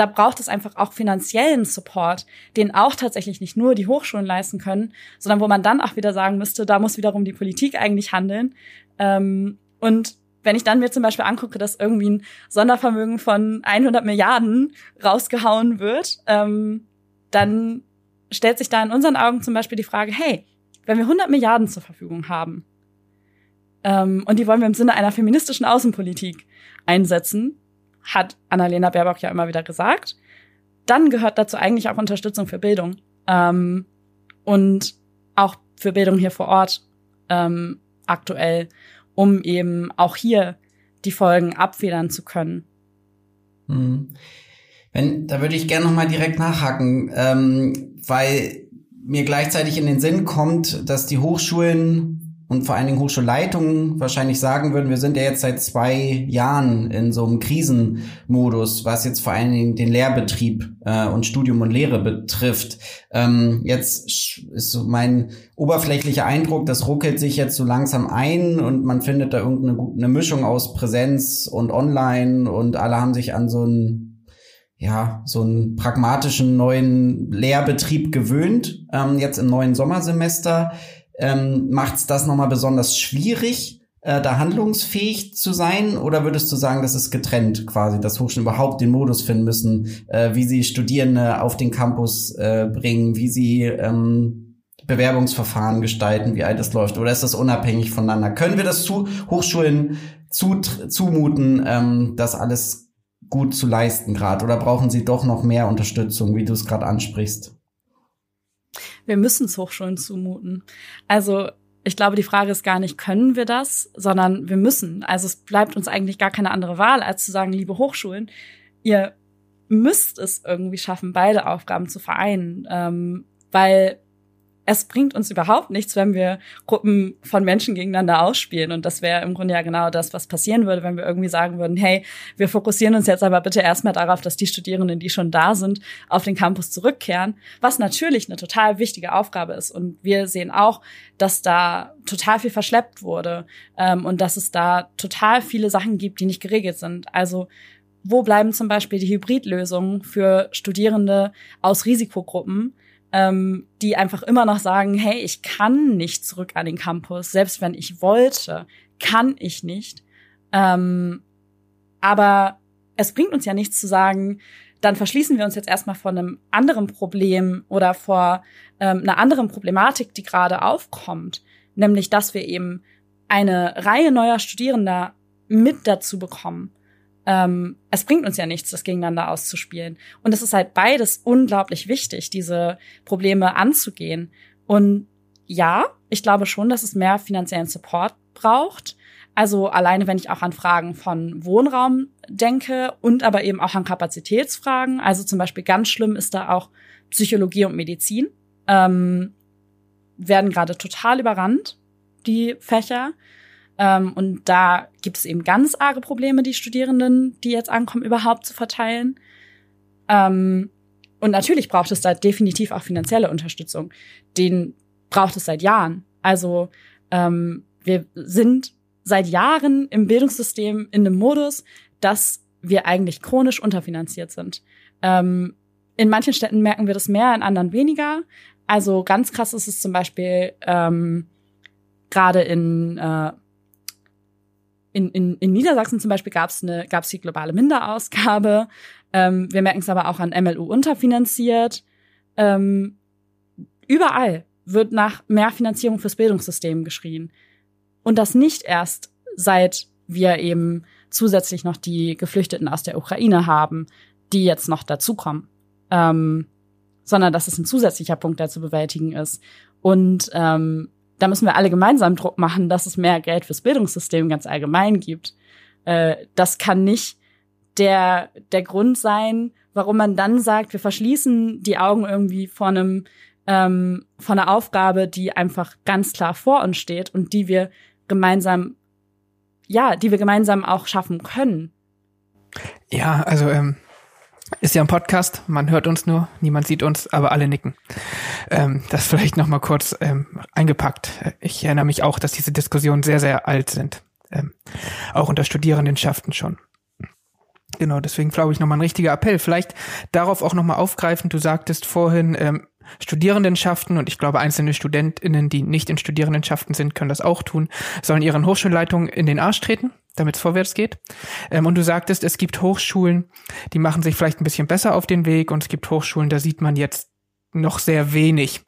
da braucht es einfach auch finanziellen Support, den auch tatsächlich nicht nur die Hochschulen leisten können, sondern wo man dann auch wieder sagen müsste, da muss wiederum die Politik eigentlich handeln. Ähm, und wenn ich dann mir zum Beispiel angucke, dass irgendwie ein Sondervermögen von 100 Milliarden rausgehauen wird, ähm, dann stellt sich da in unseren Augen zum Beispiel die Frage, hey, wenn wir 100 Milliarden zur Verfügung haben ähm, und die wollen wir im Sinne einer feministischen Außenpolitik einsetzen, hat Annalena Baerbock ja immer wieder gesagt. Dann gehört dazu eigentlich auch Unterstützung für Bildung ähm, und auch für Bildung hier vor Ort ähm, aktuell, um eben auch hier die Folgen abfedern zu können. Hm. Wenn, da würde ich gerne noch mal direkt nachhaken, ähm, weil mir gleichzeitig in den Sinn kommt, dass die Hochschulen und vor allen Dingen Hochschulleitungen wahrscheinlich sagen würden, wir sind ja jetzt seit zwei Jahren in so einem Krisenmodus, was jetzt vor allen Dingen den Lehrbetrieb äh, und Studium und Lehre betrifft. Ähm, jetzt ist so mein oberflächlicher Eindruck, das ruckelt sich jetzt so langsam ein und man findet da irgendeine eine Mischung aus Präsenz und Online und alle haben sich an so einen ja, so einen pragmatischen neuen Lehrbetrieb gewöhnt, ähm, jetzt im neuen Sommersemester ähm, macht es das nochmal besonders schwierig, äh, da handlungsfähig zu sein? Oder würdest du sagen, das ist getrennt quasi, dass Hochschulen überhaupt den Modus finden müssen, äh, wie sie Studierende auf den Campus äh, bringen, wie sie ähm, Bewerbungsverfahren gestalten, wie all das läuft? Oder ist das unabhängig voneinander? Können wir das zu Hochschulen zu, zumuten, ähm, das alles gut zu leisten gerade? Oder brauchen sie doch noch mehr Unterstützung, wie du es gerade ansprichst? Wir müssen es Hochschulen zumuten. Also ich glaube, die Frage ist gar nicht, können wir das, sondern wir müssen. Also es bleibt uns eigentlich gar keine andere Wahl, als zu sagen, liebe Hochschulen, ihr müsst es irgendwie schaffen, beide Aufgaben zu vereinen, ähm, weil es bringt uns überhaupt nichts, wenn wir Gruppen von Menschen gegeneinander ausspielen. Und das wäre im Grunde ja genau das, was passieren würde, wenn wir irgendwie sagen würden, hey, wir fokussieren uns jetzt aber bitte erstmal darauf, dass die Studierenden, die schon da sind, auf den Campus zurückkehren, was natürlich eine total wichtige Aufgabe ist. Und wir sehen auch, dass da total viel verschleppt wurde ähm, und dass es da total viele Sachen gibt, die nicht geregelt sind. Also wo bleiben zum Beispiel die Hybridlösungen für Studierende aus Risikogruppen, ähm, die einfach immer noch sagen, hey, ich kann nicht zurück an den Campus, selbst wenn ich wollte, kann ich nicht. Ähm, aber es bringt uns ja nichts zu sagen, dann verschließen wir uns jetzt erstmal vor einem anderen Problem oder vor ähm, einer anderen Problematik, die gerade aufkommt, nämlich dass wir eben eine Reihe neuer Studierender mit dazu bekommen. Ähm, es bringt uns ja nichts, das gegeneinander auszuspielen. Und es ist halt beides unglaublich wichtig, diese Probleme anzugehen. Und ja, ich glaube schon, dass es mehr finanziellen Support braucht. Also alleine, wenn ich auch an Fragen von Wohnraum denke und aber eben auch an Kapazitätsfragen. Also zum Beispiel ganz schlimm ist da auch Psychologie und Medizin. Ähm, werden gerade total überrannt, die Fächer. Ähm, und da gibt es eben ganz arge Probleme, die Studierenden, die jetzt ankommen, überhaupt zu verteilen. Ähm, und natürlich braucht es da definitiv auch finanzielle Unterstützung. Den braucht es seit Jahren. Also ähm, wir sind seit Jahren im Bildungssystem in einem Modus, dass wir eigentlich chronisch unterfinanziert sind. Ähm, in manchen Städten merken wir das mehr, in anderen weniger. Also ganz krass ist es zum Beispiel ähm, gerade in, äh, in, in, in Niedersachsen zum Beispiel gab es eine gab's die globale Minderausgabe. Ähm, wir merken es aber auch an MLU unterfinanziert. Ähm, überall wird nach mehr Finanzierung fürs Bildungssystem geschrien. Und das nicht erst seit wir eben zusätzlich noch die Geflüchteten aus der Ukraine haben, die jetzt noch dazukommen. Ähm, sondern dass es ein zusätzlicher Punkt, der zu bewältigen ist. Und ähm, da müssen wir alle gemeinsam Druck machen, dass es mehr Geld fürs Bildungssystem ganz allgemein gibt. Äh, das kann nicht der, der Grund sein, warum man dann sagt, wir verschließen die Augen irgendwie vor einem ähm, von einer Aufgabe, die einfach ganz klar vor uns steht und die wir gemeinsam, ja, die wir gemeinsam auch schaffen können. Ja, also ähm, ist ja ein Podcast, man hört uns nur, niemand sieht uns, aber alle nicken. Ähm, das vielleicht noch mal kurz ähm, eingepackt. Ich erinnere mich auch, dass diese Diskussionen sehr, sehr alt sind. Ähm, auch unter Studierendenschaften schon. Genau, deswegen glaube ich nochmal ein richtiger Appell. Vielleicht darauf auch nochmal aufgreifen. Du sagtest vorhin, ähm, Studierendenschaften und ich glaube einzelne Studentinnen, die nicht in Studierendenschaften sind, können das auch tun, sollen ihren Hochschulleitungen in den Arsch treten, damit es vorwärts geht. Ähm, und du sagtest, es gibt Hochschulen, die machen sich vielleicht ein bisschen besser auf den Weg und es gibt Hochschulen, da sieht man jetzt noch sehr wenig.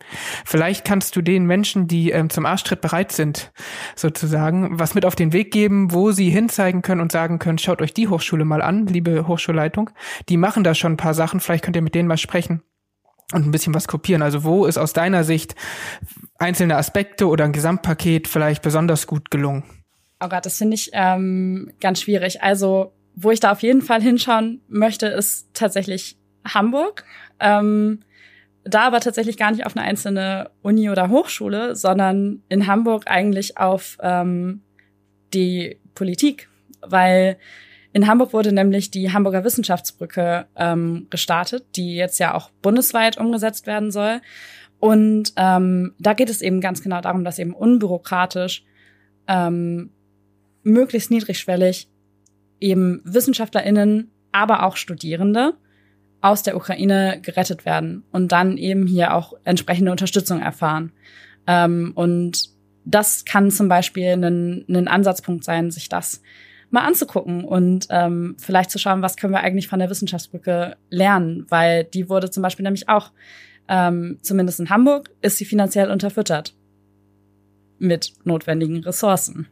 Vielleicht kannst du den Menschen, die ähm, zum Arschtritt bereit sind, sozusagen, was mit auf den Weg geben, wo sie hinzeigen können und sagen können, schaut euch die Hochschule mal an, liebe Hochschulleitung. Die machen da schon ein paar Sachen, vielleicht könnt ihr mit denen mal sprechen und ein bisschen was kopieren. Also wo ist aus deiner Sicht einzelne Aspekte oder ein Gesamtpaket vielleicht besonders gut gelungen? Oh Gott, das finde ich ähm, ganz schwierig. Also wo ich da auf jeden Fall hinschauen möchte, ist tatsächlich Hamburg. Ähm, da aber tatsächlich gar nicht auf eine einzelne Uni oder Hochschule, sondern in Hamburg eigentlich auf ähm, die Politik, weil in Hamburg wurde nämlich die Hamburger Wissenschaftsbrücke ähm, gestartet, die jetzt ja auch bundesweit umgesetzt werden soll. Und ähm, da geht es eben ganz genau darum, dass eben unbürokratisch, ähm, möglichst niedrigschwellig eben WissenschaftlerInnen, aber auch Studierende aus der Ukraine gerettet werden und dann eben hier auch entsprechende Unterstützung erfahren. Ähm, und das kann zum Beispiel ein, ein Ansatzpunkt sein, sich das mal anzugucken und ähm, vielleicht zu schauen, was können wir eigentlich von der Wissenschaftsbrücke lernen, weil die wurde zum Beispiel nämlich auch, ähm, zumindest in Hamburg, ist sie finanziell unterfüttert mit notwendigen Ressourcen.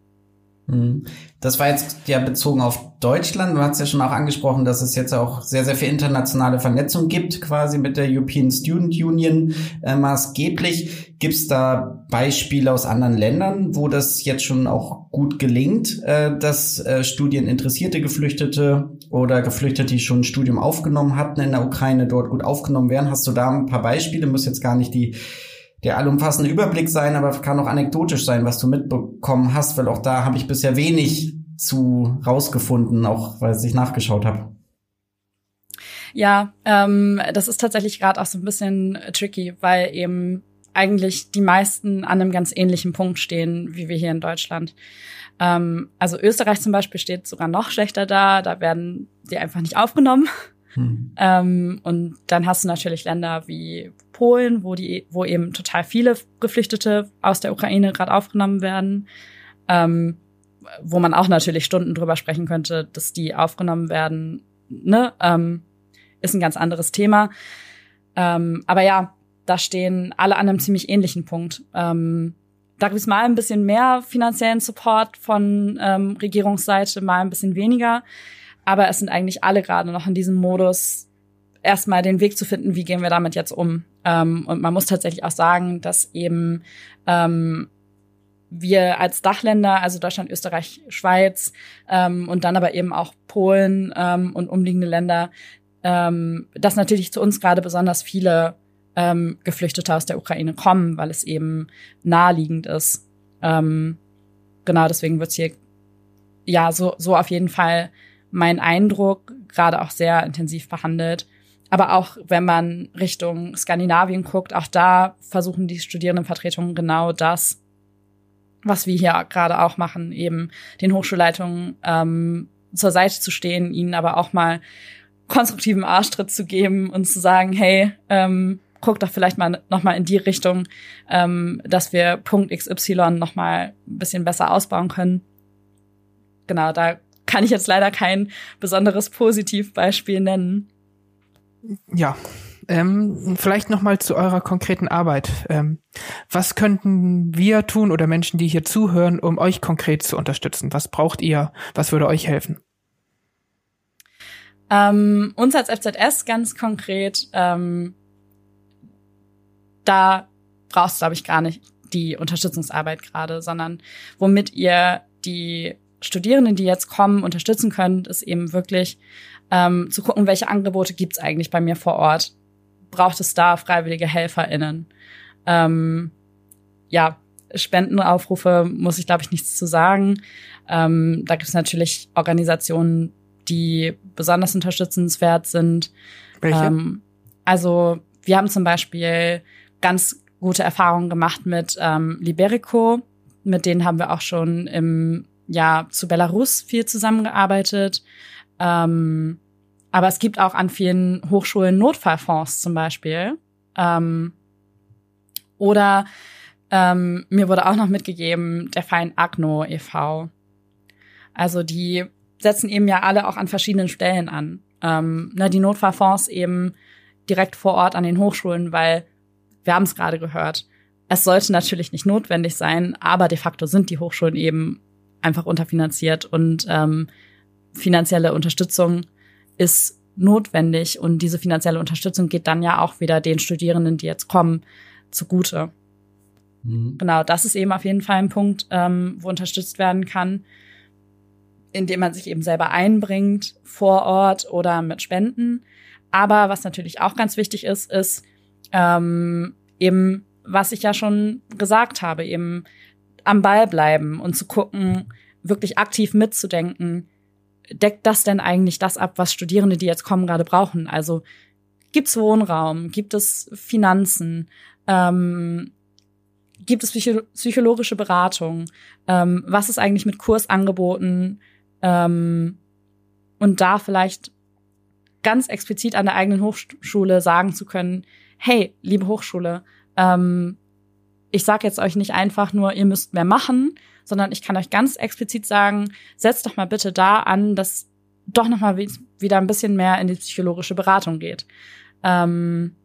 Mhm. Das war jetzt ja bezogen auf Deutschland. Du hast ja schon auch angesprochen, dass es jetzt auch sehr, sehr viel internationale Vernetzung gibt, quasi mit der European Student Union äh, maßgeblich. Gibt es da Beispiele aus anderen Ländern, wo das jetzt schon auch gut gelingt, äh, dass äh, Studieninteressierte Geflüchtete oder Geflüchtete, die schon ein Studium aufgenommen hatten in der Ukraine, dort gut aufgenommen werden? Hast du da ein paar Beispiele? Muss jetzt gar nicht die der allumfassende Überblick sein, aber kann auch anekdotisch sein, was du mitbekommen hast, weil auch da habe ich bisher wenig zu rausgefunden, auch weil ich nachgeschaut habe. Ja, ähm, das ist tatsächlich gerade auch so ein bisschen tricky, weil eben eigentlich die meisten an einem ganz ähnlichen Punkt stehen, wie wir hier in Deutschland. Ähm, also Österreich zum Beispiel steht sogar noch schlechter da, da werden die einfach nicht aufgenommen. Hm. Ähm, und dann hast du natürlich Länder wie Polen, wo die, wo eben total viele Geflüchtete aus der Ukraine gerade aufgenommen werden. Ähm, wo man auch natürlich Stunden drüber sprechen könnte, dass die aufgenommen werden, ne, ähm, ist ein ganz anderes Thema. Ähm, aber ja, da stehen alle an einem ziemlich ähnlichen Punkt. Ähm, da gibt es mal ein bisschen mehr finanziellen Support von ähm, Regierungsseite, mal ein bisschen weniger. Aber es sind eigentlich alle gerade noch in diesem Modus, erstmal den Weg zu finden, wie gehen wir damit jetzt um. Ähm, und man muss tatsächlich auch sagen, dass eben ähm, wir als Dachländer, also Deutschland, Österreich, Schweiz ähm, und dann aber eben auch Polen ähm, und umliegende Länder, ähm, dass natürlich zu uns gerade besonders viele ähm, Geflüchtete aus der Ukraine kommen, weil es eben naheliegend ist. Ähm, genau, deswegen wird's hier ja so, so auf jeden Fall mein Eindruck, gerade auch sehr intensiv behandelt. Aber auch wenn man Richtung Skandinavien guckt, auch da versuchen die Studierendenvertretungen genau das was wir hier gerade auch machen, eben den Hochschulleitungen ähm, zur Seite zu stehen, ihnen aber auch mal konstruktiven Arschtritt zu geben und zu sagen, hey, ähm, guck doch vielleicht mal noch mal in die Richtung, ähm, dass wir Punkt XY noch mal ein bisschen besser ausbauen können. Genau, da kann ich jetzt leider kein besonderes Positivbeispiel nennen. Ja, ähm, vielleicht noch mal zu eurer konkreten Arbeit. Ähm, was könnten wir tun oder Menschen, die hier zuhören, um euch konkret zu unterstützen? Was braucht ihr? Was würde euch helfen? Ähm, uns als FZS ganz konkret, ähm, da brauchst du, glaube ich, gar nicht die Unterstützungsarbeit gerade, sondern womit ihr die Studierenden, die jetzt kommen, unterstützen könnt, ist eben wirklich ähm, zu gucken, welche Angebote gibt's eigentlich bei mir vor Ort braucht es da freiwillige HelferInnen. Ähm, ja, Spendenaufrufe muss ich, glaube ich, nichts zu sagen. Ähm, da gibt es natürlich Organisationen, die besonders unterstützenswert sind. Welche? Ähm, also wir haben zum Beispiel ganz gute Erfahrungen gemacht mit ähm, Liberico. Mit denen haben wir auch schon im Jahr zu Belarus viel zusammengearbeitet. Ähm, aber es gibt auch an vielen Hochschulen Notfallfonds zum Beispiel. Ähm, oder ähm, mir wurde auch noch mitgegeben, der Verein Agno e.V. Also die setzen eben ja alle auch an verschiedenen Stellen an. Ähm, ne, die Notfallfonds eben direkt vor Ort an den Hochschulen, weil wir haben es gerade gehört. Es sollte natürlich nicht notwendig sein, aber de facto sind die Hochschulen eben einfach unterfinanziert und ähm, finanzielle Unterstützung ist notwendig und diese finanzielle Unterstützung geht dann ja auch wieder den Studierenden, die jetzt kommen, zugute. Mhm. Genau, das ist eben auf jeden Fall ein Punkt, ähm, wo unterstützt werden kann, indem man sich eben selber einbringt vor Ort oder mit Spenden. Aber was natürlich auch ganz wichtig ist, ist ähm, eben, was ich ja schon gesagt habe, eben am Ball bleiben und zu gucken, wirklich aktiv mitzudenken, deckt das denn eigentlich das ab, was Studierende, die jetzt kommen, gerade brauchen? Also gibt es Wohnraum, gibt es Finanzen, ähm, gibt es psychologische Beratung, ähm, was ist eigentlich mit Kursangeboten? Ähm, und da vielleicht ganz explizit an der eigenen Hochschule sagen zu können, hey, liebe Hochschule, ähm, ich sage jetzt euch nicht einfach nur, ihr müsst mehr machen, sondern ich kann euch ganz explizit sagen, setzt doch mal bitte da an, dass doch noch mal wieder ein bisschen mehr in die psychologische Beratung geht. Ähm,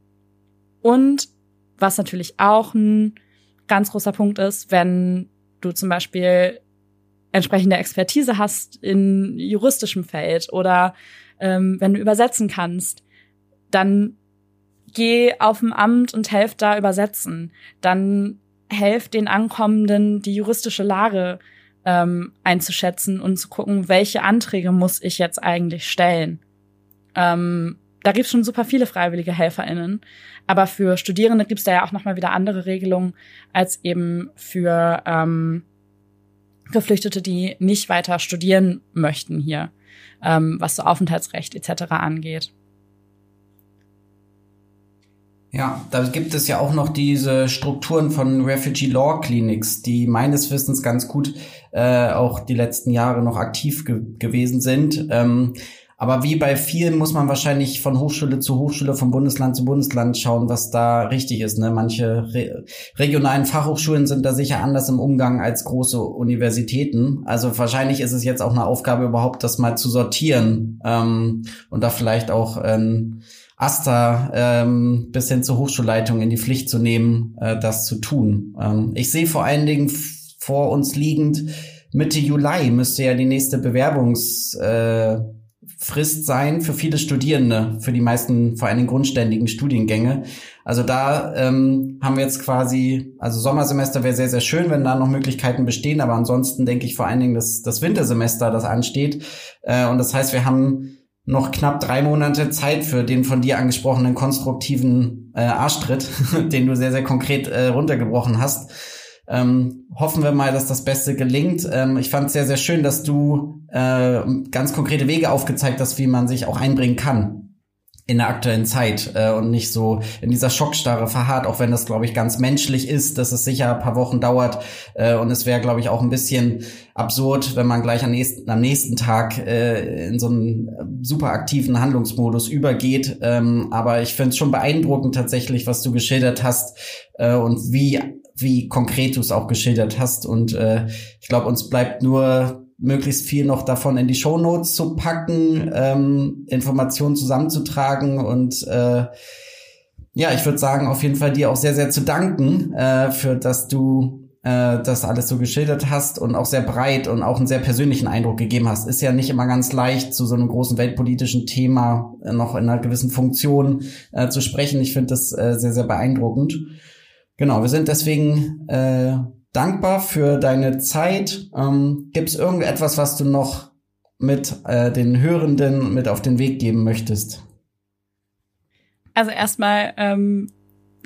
und was natürlich auch ein ganz großer Punkt ist, wenn du zum Beispiel entsprechende Expertise hast in juristischem Feld oder ähm, wenn du übersetzen kannst, dann geh auf ein Amt und helf da übersetzen. Dann helft den Ankommenden, die juristische Lage ähm, einzuschätzen und zu gucken, welche Anträge muss ich jetzt eigentlich stellen. Ähm, da gibt's schon super viele freiwillige HelferInnen. Aber für Studierende gibt's da ja auch nochmal wieder andere Regelungen als eben für ähm, Geflüchtete, die nicht weiter studieren möchten hier, ähm, was so Aufenthaltsrecht etc. angeht. Ja, da gibt es ja auch noch diese Strukturen von Refugee Law Clinics, die meines Wissens ganz gut äh, auch die letzten Jahre noch aktiv ge gewesen sind. Ähm, Aber wie bei vielen muss man wahrscheinlich von Hochschule zu Hochschule, von Bundesland zu Bundesland schauen, was da richtig ist. Ne? Manche re regionalen Fachhochschulen sind da sicher anders im Umgang als große Universitäten. Also wahrscheinlich ist es jetzt auch eine Aufgabe überhaupt, das mal zu sortieren ähm, und da vielleicht auch ähm, Asta ähm, bis hin zur Hochschulleitung in die Pflicht zu nehmen, äh, das zu tun. Ähm, ich sehe vor allen Dingen vor uns liegend Mitte Juli müsste ja die nächste Bewerbungs äh, sein für viele Studierende, für die meisten vor allem grundständigen Studiengänge. Also da ähm, haben wir jetzt quasi, also Sommersemester wäre sehr, sehr schön, wenn da noch Möglichkeiten bestehen, aber ansonsten denke ich vor allen Dingen das, das Wintersemester, das ansteht. Äh, und das heißt, wir haben noch knapp drei Monate Zeit für den von dir angesprochenen konstruktiven äh, Arschtritt, den du sehr, sehr konkret äh, runtergebrochen hast. Ähm, hoffen wir mal, dass das Beste gelingt. Ähm, ich fand es sehr, sehr schön, dass du äh, ganz konkrete Wege aufgezeigt hast, wie man sich auch einbringen kann in der aktuellen Zeit äh, und nicht so in dieser Schockstarre verharrt, auch wenn das, glaube ich, ganz menschlich ist, dass es sicher ein paar Wochen dauert. Äh, und es wäre, glaube ich, auch ein bisschen absurd, wenn man gleich am nächsten, am nächsten Tag äh, in so einen super aktiven Handlungsmodus übergeht. Ähm, aber ich finde es schon beeindruckend tatsächlich, was du geschildert hast äh, und wie wie konkret du es auch geschildert hast. Und äh, ich glaube, uns bleibt nur möglichst viel noch davon in die Show Notes zu packen, ähm, Informationen zusammenzutragen und äh, ja, ich würde sagen, auf jeden Fall dir auch sehr, sehr zu danken, äh, für dass du äh, das alles so geschildert hast und auch sehr breit und auch einen sehr persönlichen Eindruck gegeben hast. Ist ja nicht immer ganz leicht, zu so einem großen weltpolitischen Thema äh, noch in einer gewissen Funktion äh, zu sprechen. Ich finde das äh, sehr, sehr beeindruckend. Genau, wir sind deswegen äh, dankbar für deine Zeit. Ähm, Gibt es irgendetwas, was du noch mit äh, den Hörenden mit auf den Weg geben möchtest? Also erstmal ähm,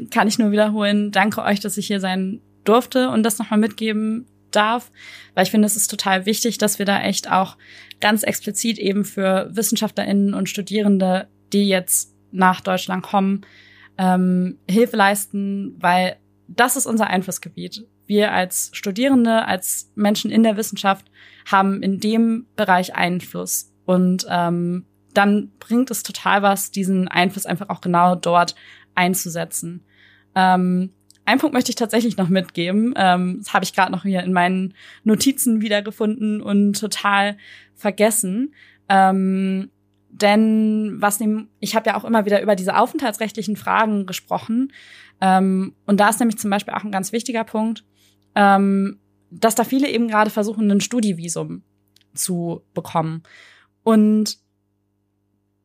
kann ich nur wiederholen, danke euch, dass ich hier sein durfte und das nochmal mitgeben darf, weil ich finde, es ist total wichtig, dass wir da echt auch ganz explizit eben für WissenschaftlerInnen und Studierende, die jetzt nach Deutschland kommen, ähm, Hilfe leisten, weil das ist unser Einflussgebiet. Wir als Studierende, als Menschen in der Wissenschaft haben in dem Bereich Einfluss. Und ähm, dann bringt es total was, diesen Einfluss einfach auch genau dort einzusetzen. Ähm, ein Punkt möchte ich tatsächlich noch mitgeben. Ähm, das habe ich gerade noch hier in meinen Notizen wiedergefunden und total vergessen. Ähm, denn was nehm, ich habe ja auch immer wieder über diese aufenthaltsrechtlichen Fragen gesprochen. Ähm, und da ist nämlich zum Beispiel auch ein ganz wichtiger Punkt, ähm, dass da viele eben gerade versuchen, ein Studievisum zu bekommen. Und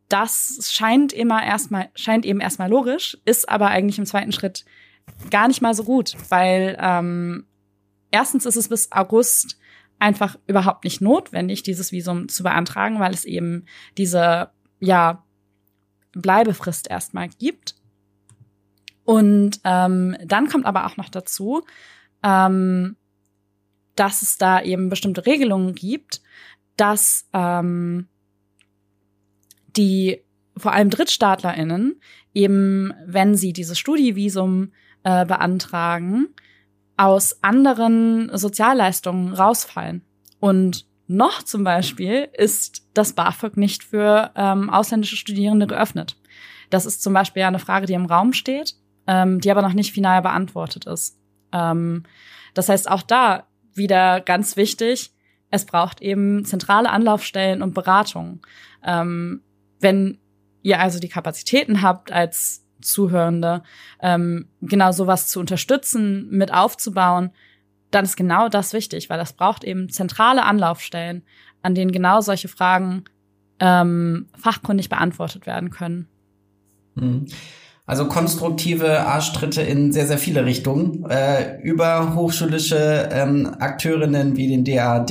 das scheint immer erstmal, scheint eben erstmal logisch, ist aber eigentlich im zweiten Schritt gar nicht mal so gut, weil ähm, erstens ist es bis August einfach überhaupt nicht notwendig, dieses Visum zu beantragen, weil es eben diese, ja, Bleibefrist erstmal gibt. Und ähm, dann kommt aber auch noch dazu, ähm, dass es da eben bestimmte Regelungen gibt, dass ähm, die vor allem DrittstaatlerInnen eben, wenn sie dieses Studievisum äh, beantragen, aus anderen Sozialleistungen rausfallen. Und noch zum Beispiel ist das BAföG nicht für ähm, ausländische Studierende geöffnet. Das ist zum Beispiel eine Frage, die im Raum steht, ähm, die aber noch nicht final beantwortet ist. Ähm, das heißt, auch da wieder ganz wichtig, es braucht eben zentrale Anlaufstellen und Beratungen. Ähm, wenn ihr also die Kapazitäten habt als Zuhörende, ähm, genau sowas zu unterstützen, mit aufzubauen, dann ist genau das wichtig, weil das braucht eben zentrale Anlaufstellen, an denen genau solche Fragen ähm, fachkundig beantwortet werden können. Mhm. Also konstruktive Arschtritte in sehr, sehr viele Richtungen. Äh, über hochschulische ähm, Akteurinnen wie den DAAD.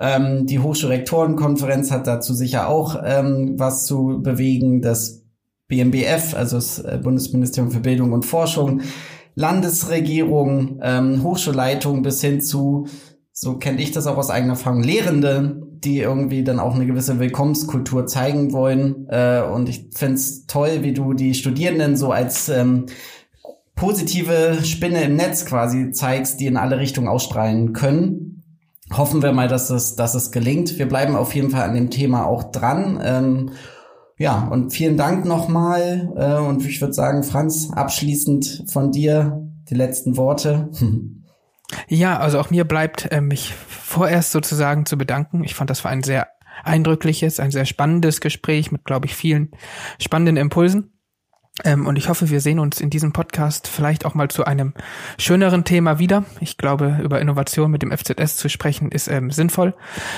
Ähm, die Hochschulrektorenkonferenz hat dazu sicher auch ähm, was zu bewegen. Das BMBF, also das äh, Bundesministerium für Bildung und Forschung, Landesregierung, ähm, Hochschulleitung bis hin zu, so kenne ich das auch aus eigener Erfahrung, Lehrende, die irgendwie dann auch eine gewisse Willkommenskultur zeigen wollen. Äh, und ich find's toll, wie du die Studierenden so als ähm, positive Spinne im Netz quasi zeigst, die in alle Richtungen ausstrahlen können. hoffen wir mal, dass es, dass es gelingt. Wir bleiben auf jeden Fall an dem Thema auch dran. Ähm, ja, und vielen Dank nochmal. Äh, und ich würde sagen, Franz, abschließend von dir die letzten Worte. Ja, also auch mir bleibt äh, mich vorerst sozusagen zu bedanken. Ich fand, das war ein sehr eindrückliches, ein sehr spannendes Gespräch mit, glaube ich, vielen spannenden Impulsen. Ähm, und ich hoffe, wir sehen uns in diesem Podcast vielleicht auch mal zu einem schöneren Thema wieder. Ich glaube, über Innovation mit dem FZS zu sprechen ist ähm, sinnvoll.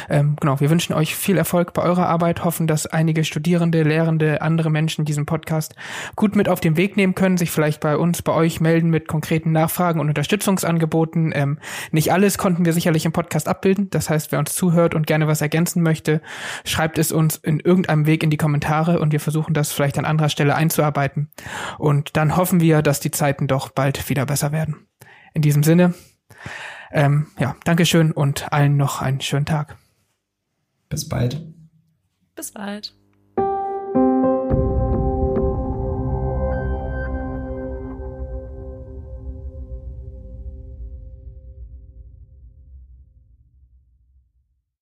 Ähm, genau, wir wünschen euch viel Erfolg bei eurer Arbeit, hoffen, dass einige Studierende, Lehrende, andere Menschen diesen Podcast gut mit auf den Weg nehmen können, sich vielleicht bei uns, bei euch melden mit konkreten Nachfragen und Unterstützungsangeboten. Ähm, nicht alles konnten wir sicherlich im Podcast abbilden. Das heißt, wer uns zuhört und gerne was ergänzen möchte, schreibt es uns in irgendeinem Weg in die Kommentare und wir versuchen das vielleicht an anderer Stelle einzuarbeiten. Und dann hoffen wir, dass die Zeiten doch bald wieder besser werden. In diesem Sinne, ähm, ja, Dankeschön und allen noch einen schönen Tag. Bis bald. Bis bald.